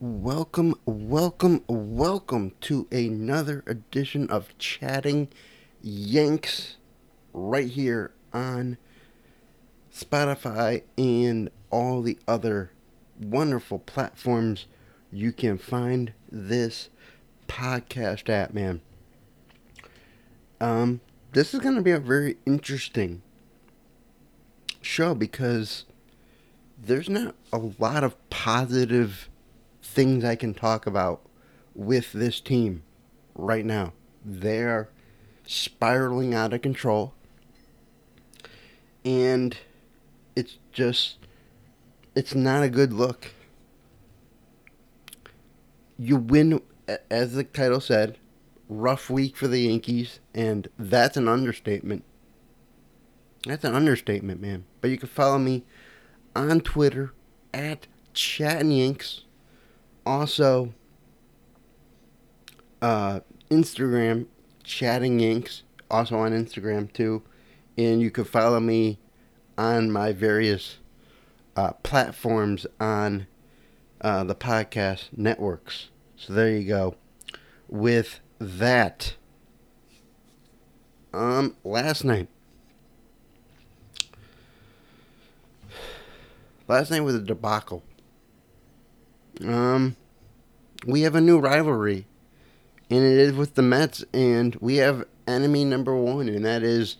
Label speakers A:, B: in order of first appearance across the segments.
A: Welcome, welcome, welcome to another edition of Chatting Yanks right here on Spotify and all the other wonderful platforms you can find this podcast at, man. Um, this is going to be a very interesting show because there's not a lot of positive things I can talk about with this team right now. They're spiraling out of control. And it's just, it's not a good look. You win, as the title said, rough week for the Yankees, and that's an understatement. That's an understatement, man. But you can follow me on Twitter at Chatting Yanks. Also, uh, Instagram, Chatting Yanks. Also on Instagram too. And you can follow me on my various uh, platforms on uh, the podcast networks. So there you go. With that, um, last night Last night was a debacle. Um, we have a new rivalry, and it is with the Mets, and we have enemy number one, and that is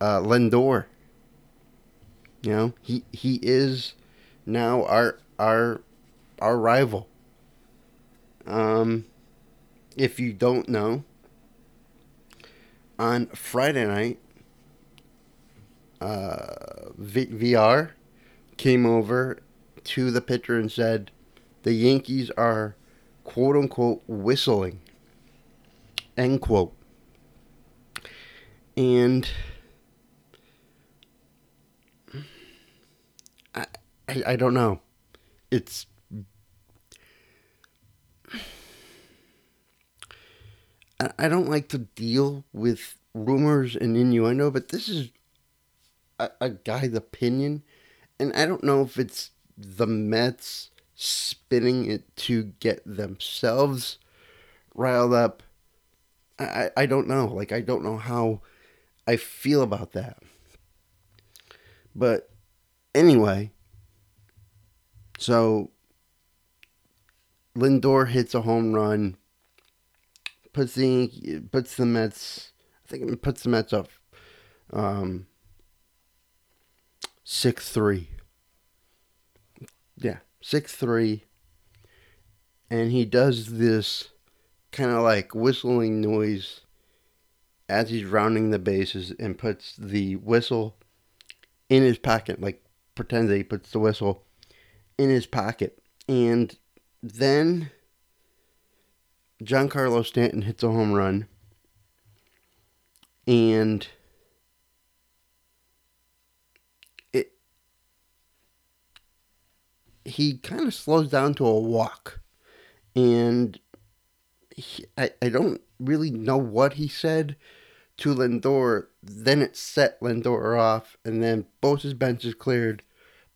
A: uh, Lindor. You know, he he is now our our our rival. Um, if you don't know, on Friday night, uh, v- VR came over to the pitcher and said, the Yankees are quote unquote whistling. End quote. And I, I, I don't know. It's I don't like to deal with rumors and innuendo, but this is a, a guy's opinion, and I don't know if it's the Mets spinning it to get themselves riled up. I, I don't know. Like, I don't know how I feel about that. But anyway, so Lindor hits a home run, puts the puts the Mets. I think it puts the Mets up um, six three. Yeah, six three. And he does this kind of like whistling noise as he's rounding the bases and puts the whistle in his pocket, like pretends that he puts the whistle in his pocket. And then Giancarlo Stanton hits a home run. And he kind of slows down to a walk. And he, I, I don't really know what he said to Lindor. Then it set Lindor off, and then both his benches cleared,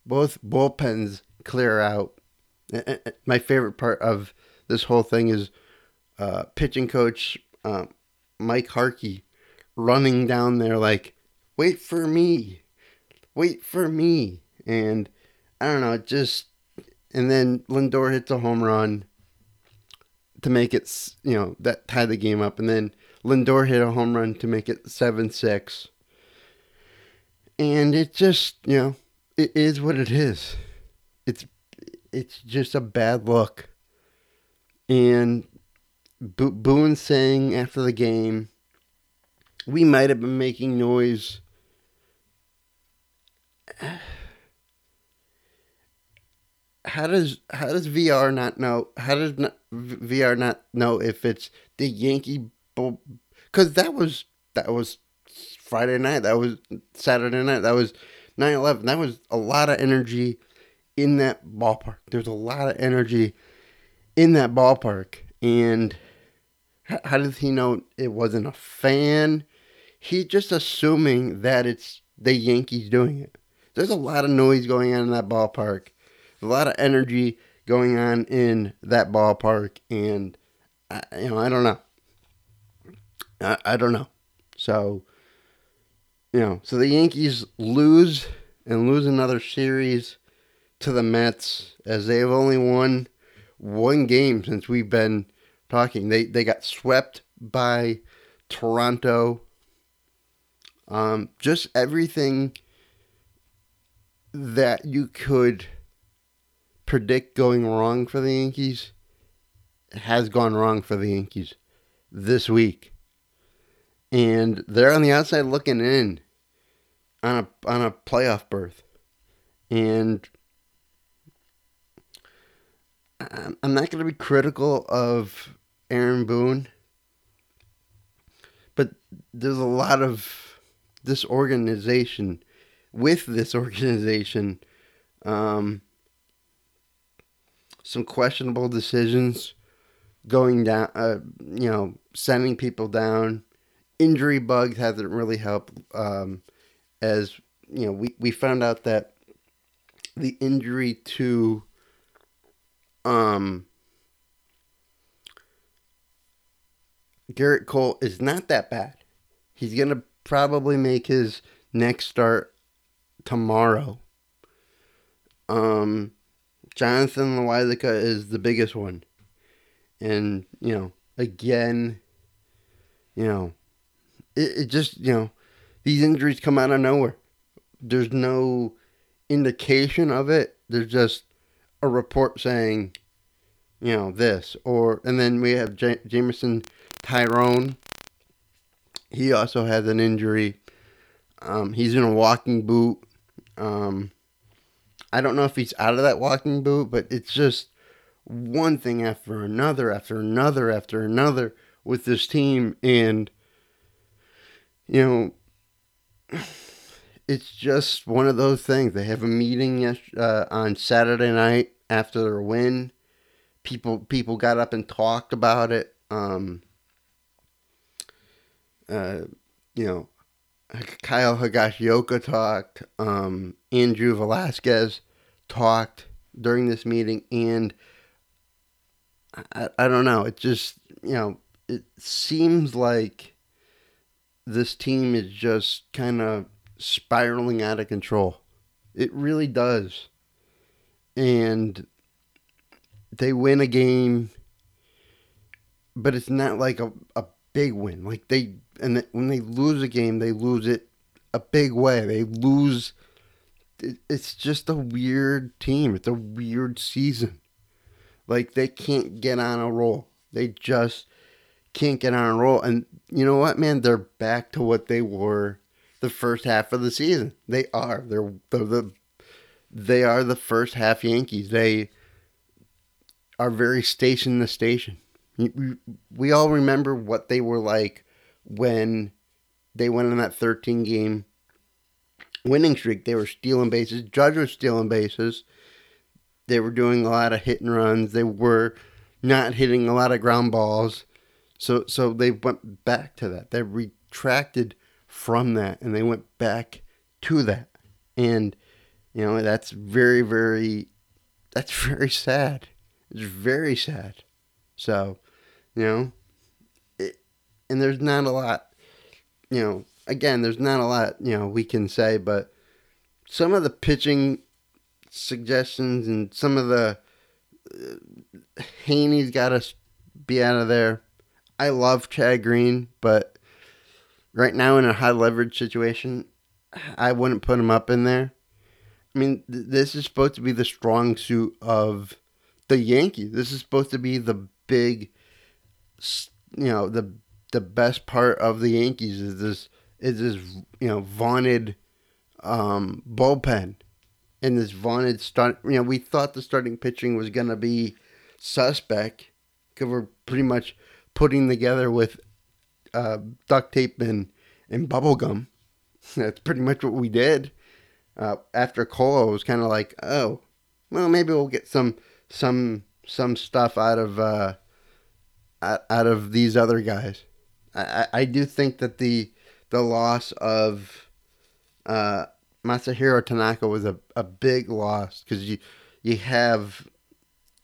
A: both bullpens clear out. My favorite part of this whole thing is uh, pitching coach uh, Mike Harkey running down there like, "Wait for me, wait for me," and I don't know, just and then Lindor hits a home run to make it, you know, that tie the game up, and then Lindor hit a home run to make it seven six. And it just, you know, it is what it is. It's it's just a bad look. And Bo- Boone saying after the game, we might have been making noise how does how does VR not know? How does not, VR not know if it's the Yankee? Because that was that was Friday night. That was Saturday night. That was 9-11. That was a lot of energy in that ballpark. There's a lot of energy in that ballpark. And how, how does he know it wasn't a fan? He's just assuming that it's the Yankees doing it. There's a lot of noise going on in that ballpark a lot of energy going on in that ballpark, and I, you know I don't know. I, I don't know. So you know, so the Yankees lose and lose another series to the Mets as they have only won one game since we've been talking. They they got swept by Toronto. Um, just everything that you could predict going wrong for the Yankees has gone wrong for the Yankees this week. And they're on the outside looking in on a on a playoff berth. And I'm not going to be critical of Aaron Boone, but there's a lot of this organization with this organization, um, some questionable decisions going down, uh, you know, sending people down. Injury bugs hasn't really helped. Um, as you know, we, we found out that the injury to um, Gerrit Cole is not that bad. He's going to probably make his next start tomorrow. Um, Jonathan Loáisiga is the biggest one. And, you know, again, you know, it, it just, you know, these injuries come out of nowhere. There's no indication of it. There's just a report saying, you know, this or and then we have J- Jameson Taillon. He also has an injury. Um, he's in a walking boot. Um, I don't know if he's out of that walking boot, but it's just one thing after another, after another, after another with this team, and you know it's just one of those things. They have a meeting uh, on Saturday night after their win. People people got up and talked about it. Um, uh, you know, Kyle Higashioka talked. Um, Andrew Velazquez talked during this meeting, and I, I don't know. It just you know it seems like this team is just kind of spiraling out of control. It really does. And they win a game, but it's not like a, a big win. Like they, and when they lose a game, they lose it a big way. They lose. it's just a weird team. It's a weird season. Like they can't get on a roll. They just can't get on a roll. And you know what, man? They're back to what they were the first half of the season. They are. They're, they're the they are the first half Yankees. They are very station to station. We, we all remember what they were like when they went on that 13 game winning streak. They were stealing bases. Judge was stealing bases. They were doing a lot of hit and runs. They were not hitting a lot of ground balls. So so they went back to that. They retracted from that and they went back to that. And, you know, that's very, very, that's very sad. It's very sad. So, you know, and there's not a lot, you know, again, there's not a lot, you know, we can say, but some of the pitching suggestions and some of the uh, Heaney's got to be out of there. I love Chad Green, but right now in a high leverage situation, I wouldn't put him up in there. I mean, th- this is supposed to be the strong suit of the Yankees. This is supposed to be the big, you know, the the best part of the Yankees is this is this you know vaunted um, bullpen and this vaunted start. You know, we thought the starting pitching was gonna be suspect because we're pretty much putting together with uh, duct tape and, and bubble gum. That's pretty much what we did. Uh, after Cole, it was kind of like, oh, well, maybe we'll get some some some stuff out of uh, out of these other guys. I, I do think that the the loss of uh, Masahiro Tanaka was a, a big loss because you you have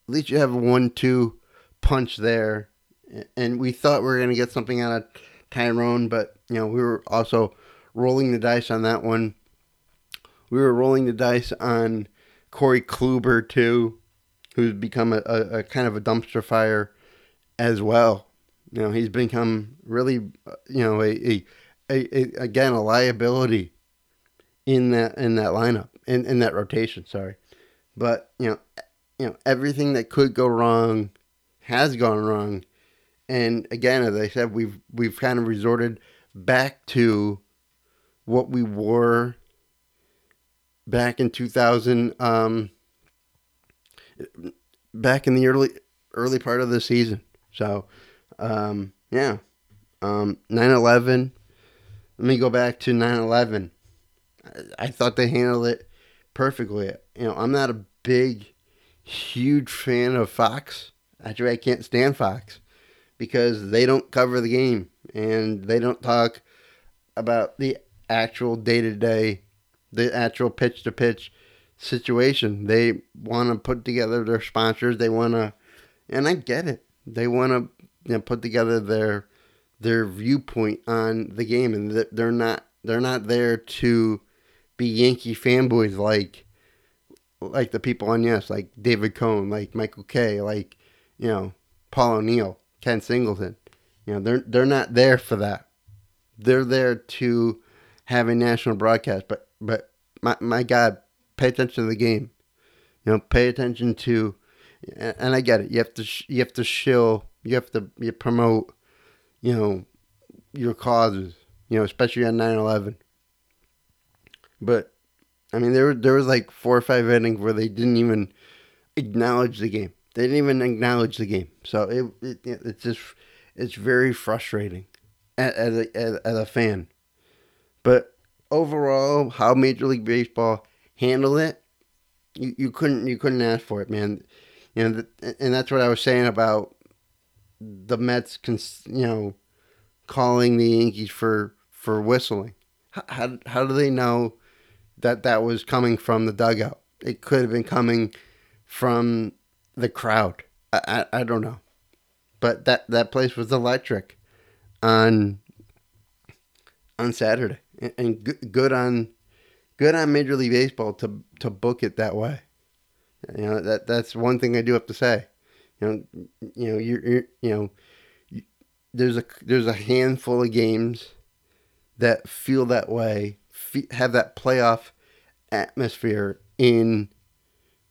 A: at least you have a one-two punch there. And we thought we were to get something out of Taillon, but you know we were also rolling the dice on that one. We were rolling the dice on Corey Kluber too, who's become a, a, a kind of a dumpster fire as well. You know, he's become really, you know, a, a, a, a again a liability in that in that lineup in, in that rotation. Sorry, but you know, you know everything that could go wrong has gone wrong, and again, as I said, we've we've kind of resorted back to what we were back in 2000 um, back in the early early part of the season so um, yeah um, 9-11 let me go back to 9-11 I, I thought they handled it perfectly you know i'm not a big huge fan of fox actually i can't stand fox because they don't cover the game and they don't talk about the actual day to day, the actual pitch to pitch situation. They want to put together their sponsors. They want to, and I get it. They want to you know, put together their their viewpoint on the game, and they're not they're not there to be Yankee fanboys like like the people on Yes, like David Cone, like Michael Kay, like you know Paul O'Neill, Ken Singleton. You know they're they're not there for that. They're there to have a national broadcast. But but my my God, pay attention to the game. You know, pay attention to, and I get it. You have to you have to shill. You have to you promote. You know, your causes. You know, especially on 9-11. But I mean, there there was like four or five innings where they didn't even acknowledge the game. They didn't even acknowledge the game. So it, it it's just it's very frustrating as a, as, a fan. But overall, how Major League Baseball handled it, you, you couldn't you couldn't ask for it, man. You know, and that's what I was saying about the Mets, you know, calling the Yankees for for whistling. How, how, do they know that that was coming from the dugout? It could have been coming from the crowd. I, I, I don't know, but that that place was electric on on Saturday and good on good on Major League Baseball to to book it that way. You know that that's one thing I do have to say. You know, you know, you're, you're you know, there's a there's a handful of games that feel that way, have that playoff atmosphere in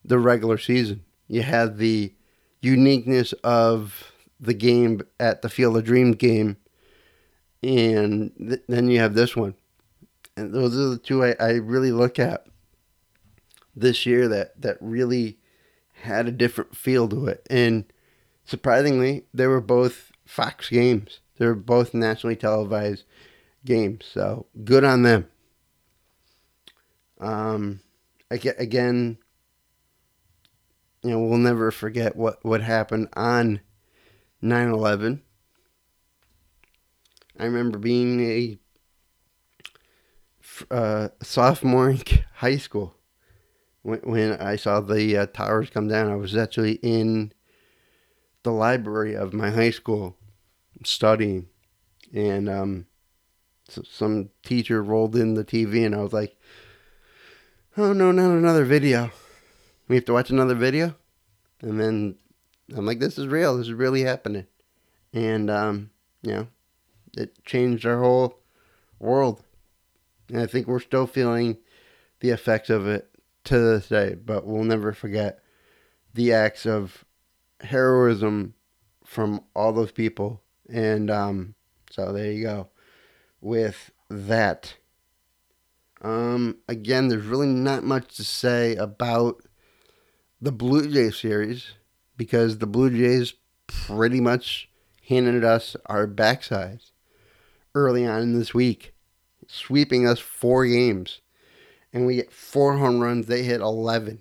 A: the regular season. You have the uniqueness of the game at the Field of Dreams game, and th- then you have this one and those are the two I, I really look at this year that that really had a different feel to it. And surprisingly, they were both Fox games. They were both nationally televised games. So good on them. Um, again, you know, we'll never forget what, what happened on 9 11. I remember being a uh, sophomore in high school when, when I saw the uh, towers come down. I was actually in the library of my high school studying, and um, so some teacher rolled in the TV, and I was like, "Oh no, not another video! We have to watch another video." And then I'm like, "This is real. This is really happening," and um, you know, it changed our whole world. And I think we're still feeling the effects of it to this day, but we'll never forget the acts of heroism from all those people. And um, so there you go with that. Um, again, there's really not much to say about the Blue Jays series because the Blue Jays pretty much handed us our backsides early on in this week sweeping us four games. And we get four home runs. They hit 11.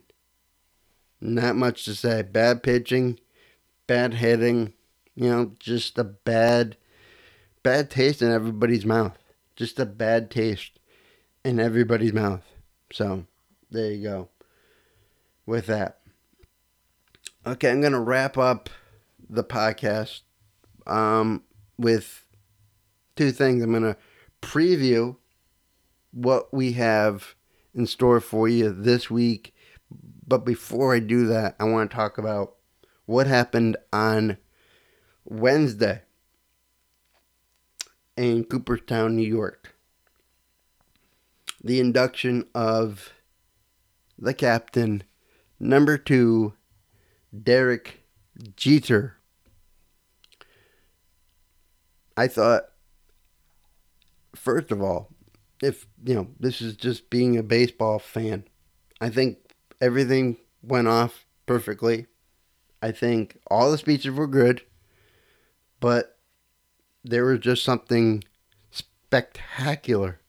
A: Not much to say. Bad pitching, bad hitting, you know, just a bad, bad taste in everybody's mouth. Just a bad taste in everybody's mouth. So, there you go. With that. Okay, I'm gonna wrap up the podcast um, with two things. I'm gonna preview what we have in store for you this week. But before I do that, I want to talk about what happened on Wednesday in Cooperstown, New York. The induction of the captain, number two, Derek Jeter. I thought, first of all, if, you know, this is just being a baseball fan, I think everything went off perfectly. I think all the speeches were good, but there was just something spectacular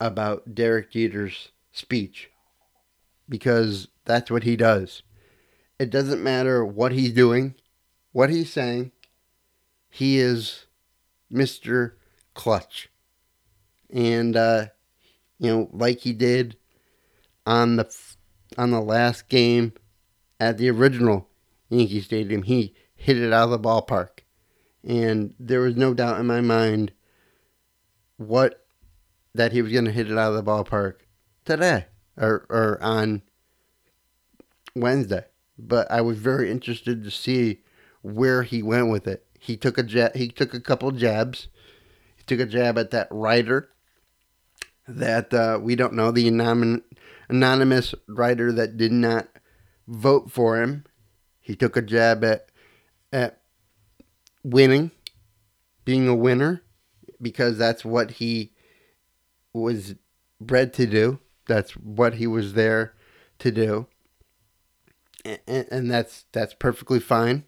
A: about Derek Jeter's speech because that's what he does. It doesn't matter what he's doing, what he's saying, he is Mr. Clutch. And, uh, you know, like he did on the on the last game at the original Yankee Stadium, he hit it out of the ballpark. And there was no doubt in my mind what that he was going to hit it out of the ballpark today or, or on Wednesday. But I was very interested to see where he went with it. He took a jab, he took a couple jabs. He took a jab at that writer that uh, we don't know the anonymous writer that did not vote for him. He took a jab at at winning, being a winner, because that's what he was bred to do. That's what he was there to do. And, and that's that's perfectly fine.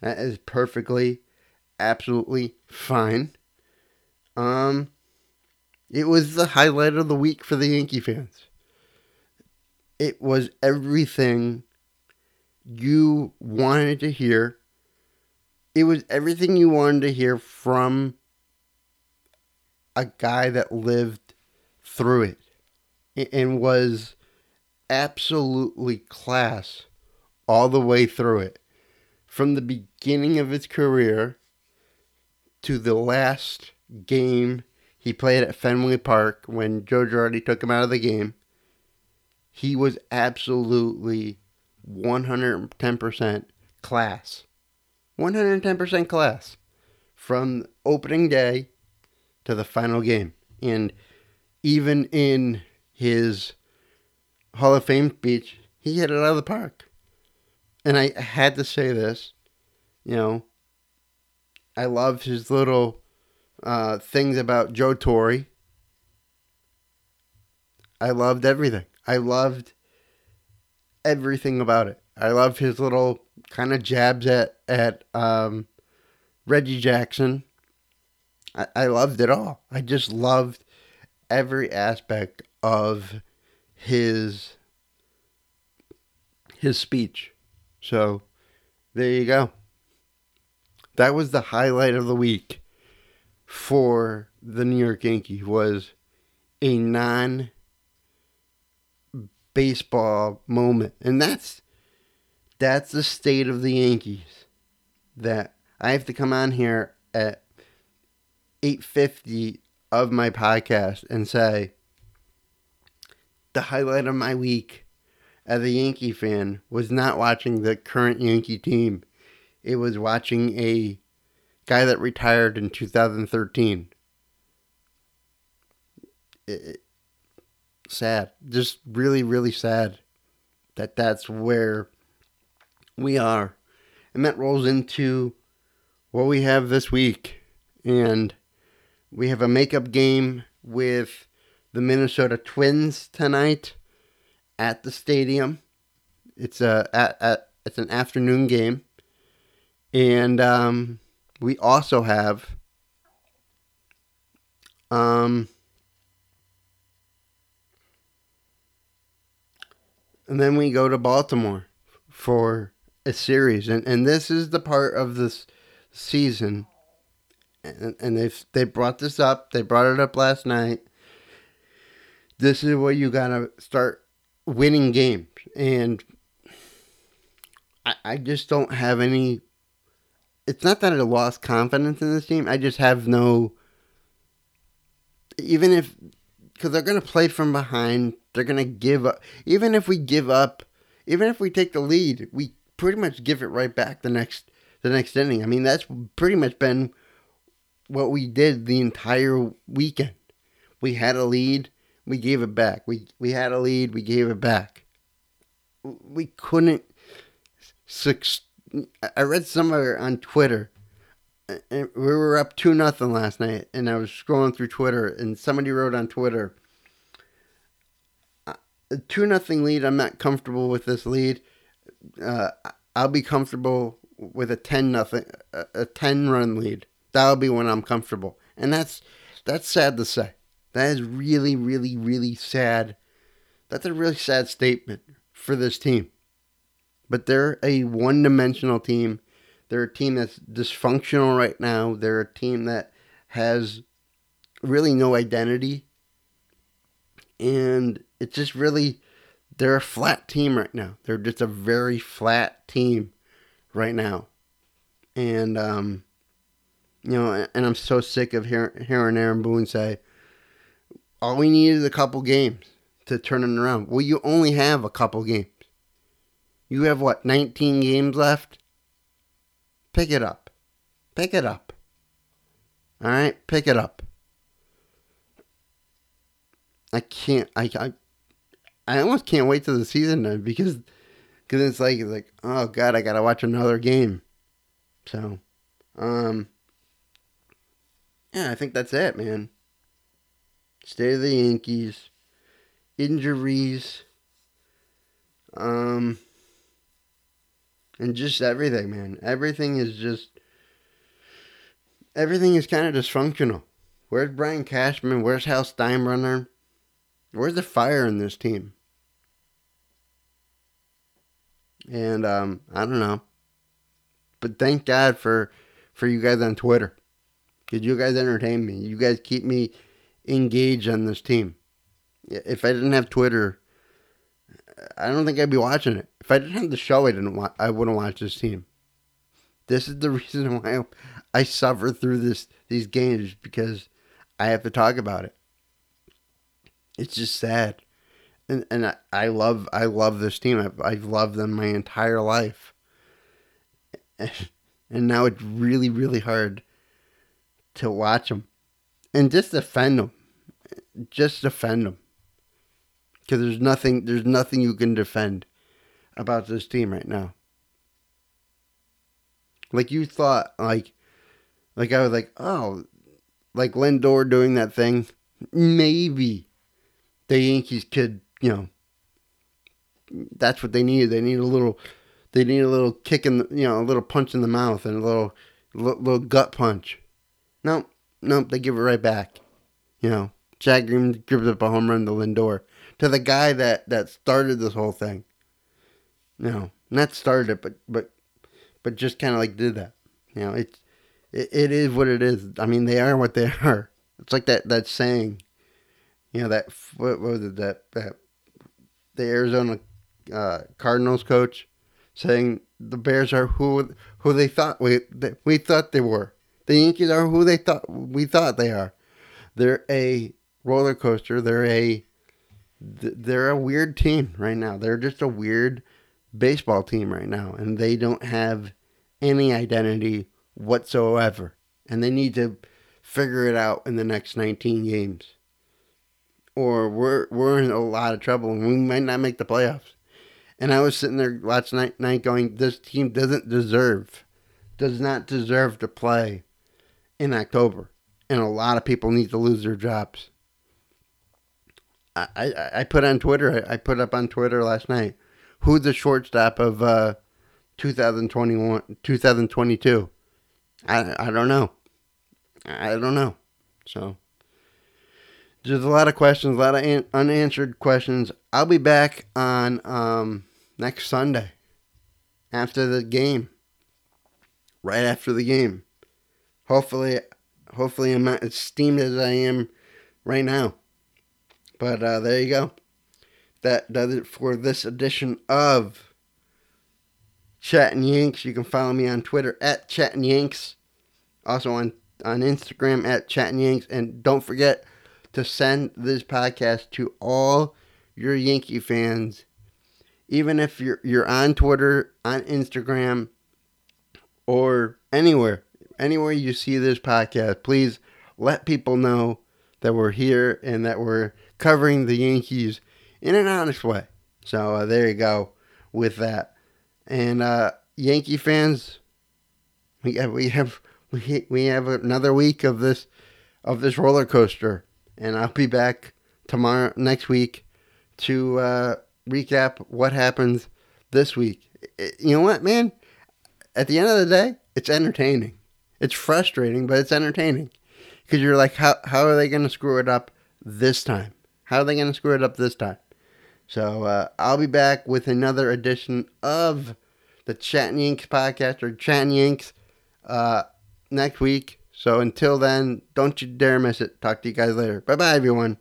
A: That is perfectly, absolutely fine. Um, it was the highlight of the week for the Yankee fans. It was everything you wanted to hear. It was everything you wanted to hear from a guy that lived through it and was absolutely class all the way through it. From the beginning of his career to the last game he played at Fenway Park when Joe Girardi took him out of the game, he was absolutely 110% class. 110% class from opening day to the final game. And even in his Hall of Fame speech, he hit it out of the park. And I had to say this, you know, I love his little uh, things about Joe Torre. I loved everything. I loved everything about it. I love his little kind of jabs at at um, Reggie Jackson. I, I loved it all. I just loved every aspect of his his speech. So there you go. That was the highlight of the week for the New York Yankees was a non baseball moment. And that's that's the state of the Yankees. That I have to come on here at 850 of my podcast and say the highlight of my week as a Yankee fan was not watching the current Yankee team. It was watching a guy that retired in 2013. It, sad. Just really, really sad that that's where we are. And that rolls into what we have this week. And we have a makeup game with the Minnesota Twins tonight at the stadium. It's a at, at it's an afternoon game. And um, we also have um, And then we go to Baltimore for a series. And, and this is the part of this season. And, and they've they brought this up. They brought it up last night. This is where you gotta start winning games. And I, I just don't have any. It's not that I lost confidence in this team. I just have no. Even if, because they're gonna play from behind, they're gonna give up. Even if we give up, even if we take the lead, we pretty much give it right back the next the next inning. I mean, that's pretty much been what we did the entire weekend. We had a lead, we gave it back. We we had a lead, we gave it back. We couldn't. Six. I read somewhere on Twitter. We were up two nothing last night, and I was scrolling through Twitter, and somebody wrote on Twitter, two nothing lead. I'm not comfortable with this lead. Uh, I'll be comfortable with a ten nothing, a ten run lead. That'll be when I'm comfortable, and that's that's sad to say. That is really, really, really sad. That's a really sad statement for this team. But they're a one dimensional team. They're a team that's dysfunctional right now. They're a team that has really no identity. And it's just really, they're a flat team right now. They're just a very flat team right now. And, um, you know, and I'm so sick of hearing, Aaron Boone say, all we need is a couple games to turn it around. Well, you only have a couple games. You have what, 19 games left? Pick it up. Pick it up. All right, pick it up. I can't. I I, I almost can't wait till the season then because because it's like it's like oh god, I gotta watch another game. So, um, yeah, I think that's it, man. State of the Yankees, injuries, um, and just everything, man. Everything is just everything is kind of dysfunctional. Where's Brian Cashman? Where's Hal Steinbrenner? Where's the fire in this team? And um, I don't know. But thank God for for you guys on Twitter. Cause you guys entertain me. You guys keep me engaged on this team. If I didn't have Twitter, I don't think I'd be watching it. If I didn't have the show, I didn't. Wa- I wouldn't watch this team. This is the reason why I suffer through this these games because I have to talk about it. It's just sad, and and I, I love I love this team. I've, I've loved them my entire life, and now it's really really hard to watch them and just defend them. Just defend them because there's nothing there's nothing you can defend about this team right now. Like you thought, like, like I was like, oh, like Lindor doing that thing. Maybe the Yankees could, you know, that's what they needed. They need a little, they need a little kick in, the, you know, a little punch in the mouth and a little, little, little gut punch. No, no, they give it right back. You know, Chad Green gives up a home run to Lindor to the guy that that started this whole thing. No, not started it, but but but just kind of like did that. You know, it's it, it is what it is. I mean, they are what they are. It's like that that saying. You know that what, was it that that the Arizona uh, Cardinals coach saying the Bears are who who they thought we we thought they were. The Yankees are who they thought we thought they are. They're a roller coaster. They're a they're a weird team right now. They're just a weird baseball team right now, and they don't have any identity whatsoever. And they need to figure it out in the next 19 games. Or we're we're in a lot of trouble and we might not make the playoffs. And I was sitting there last night, night going, this team doesn't deserve, does not deserve to play in October. And a lot of people need to lose their jobs. I, I, put on Twitter, I put up on Twitter last night who the shortstop of uh, 2021, 2022? I, I don't know. I don't know. So there's a lot of questions, a lot of an- unanswered questions. I'll be back on um, next Sunday after the game. Right after the game. Hopefully, hopefully I'm not as steamed as I am right now. But uh, there you go that does it for this edition of Chatting Yanks. You can follow me on Twitter at Chatting Yanks. Also on, on Instagram at Chatting Yanks. And don't forget to send this podcast to all your Yankee fans. Even if you're you're on Twitter, on Instagram, or anywhere, anywhere you see this podcast, please let people know that we're here and that we're covering the Yankees in an honest way. So uh, there you go with that. And uh, Yankee fans, we have we have we we have another week of this of this roller coaster, and I'll be back tomorrow next week to uh, recap what happens this week. You know what, man? At the end of the day, it's entertaining. It's frustrating, but it's entertaining because you're like, how how are they going to screw it up this time? How are they going to screw it up this time? So uh, I'll be back with another edition of the Chatting Yanks podcast or Chatting Yanks uh, next week. So until then, don't you dare miss it. Talk to you guys later. Bye bye, everyone.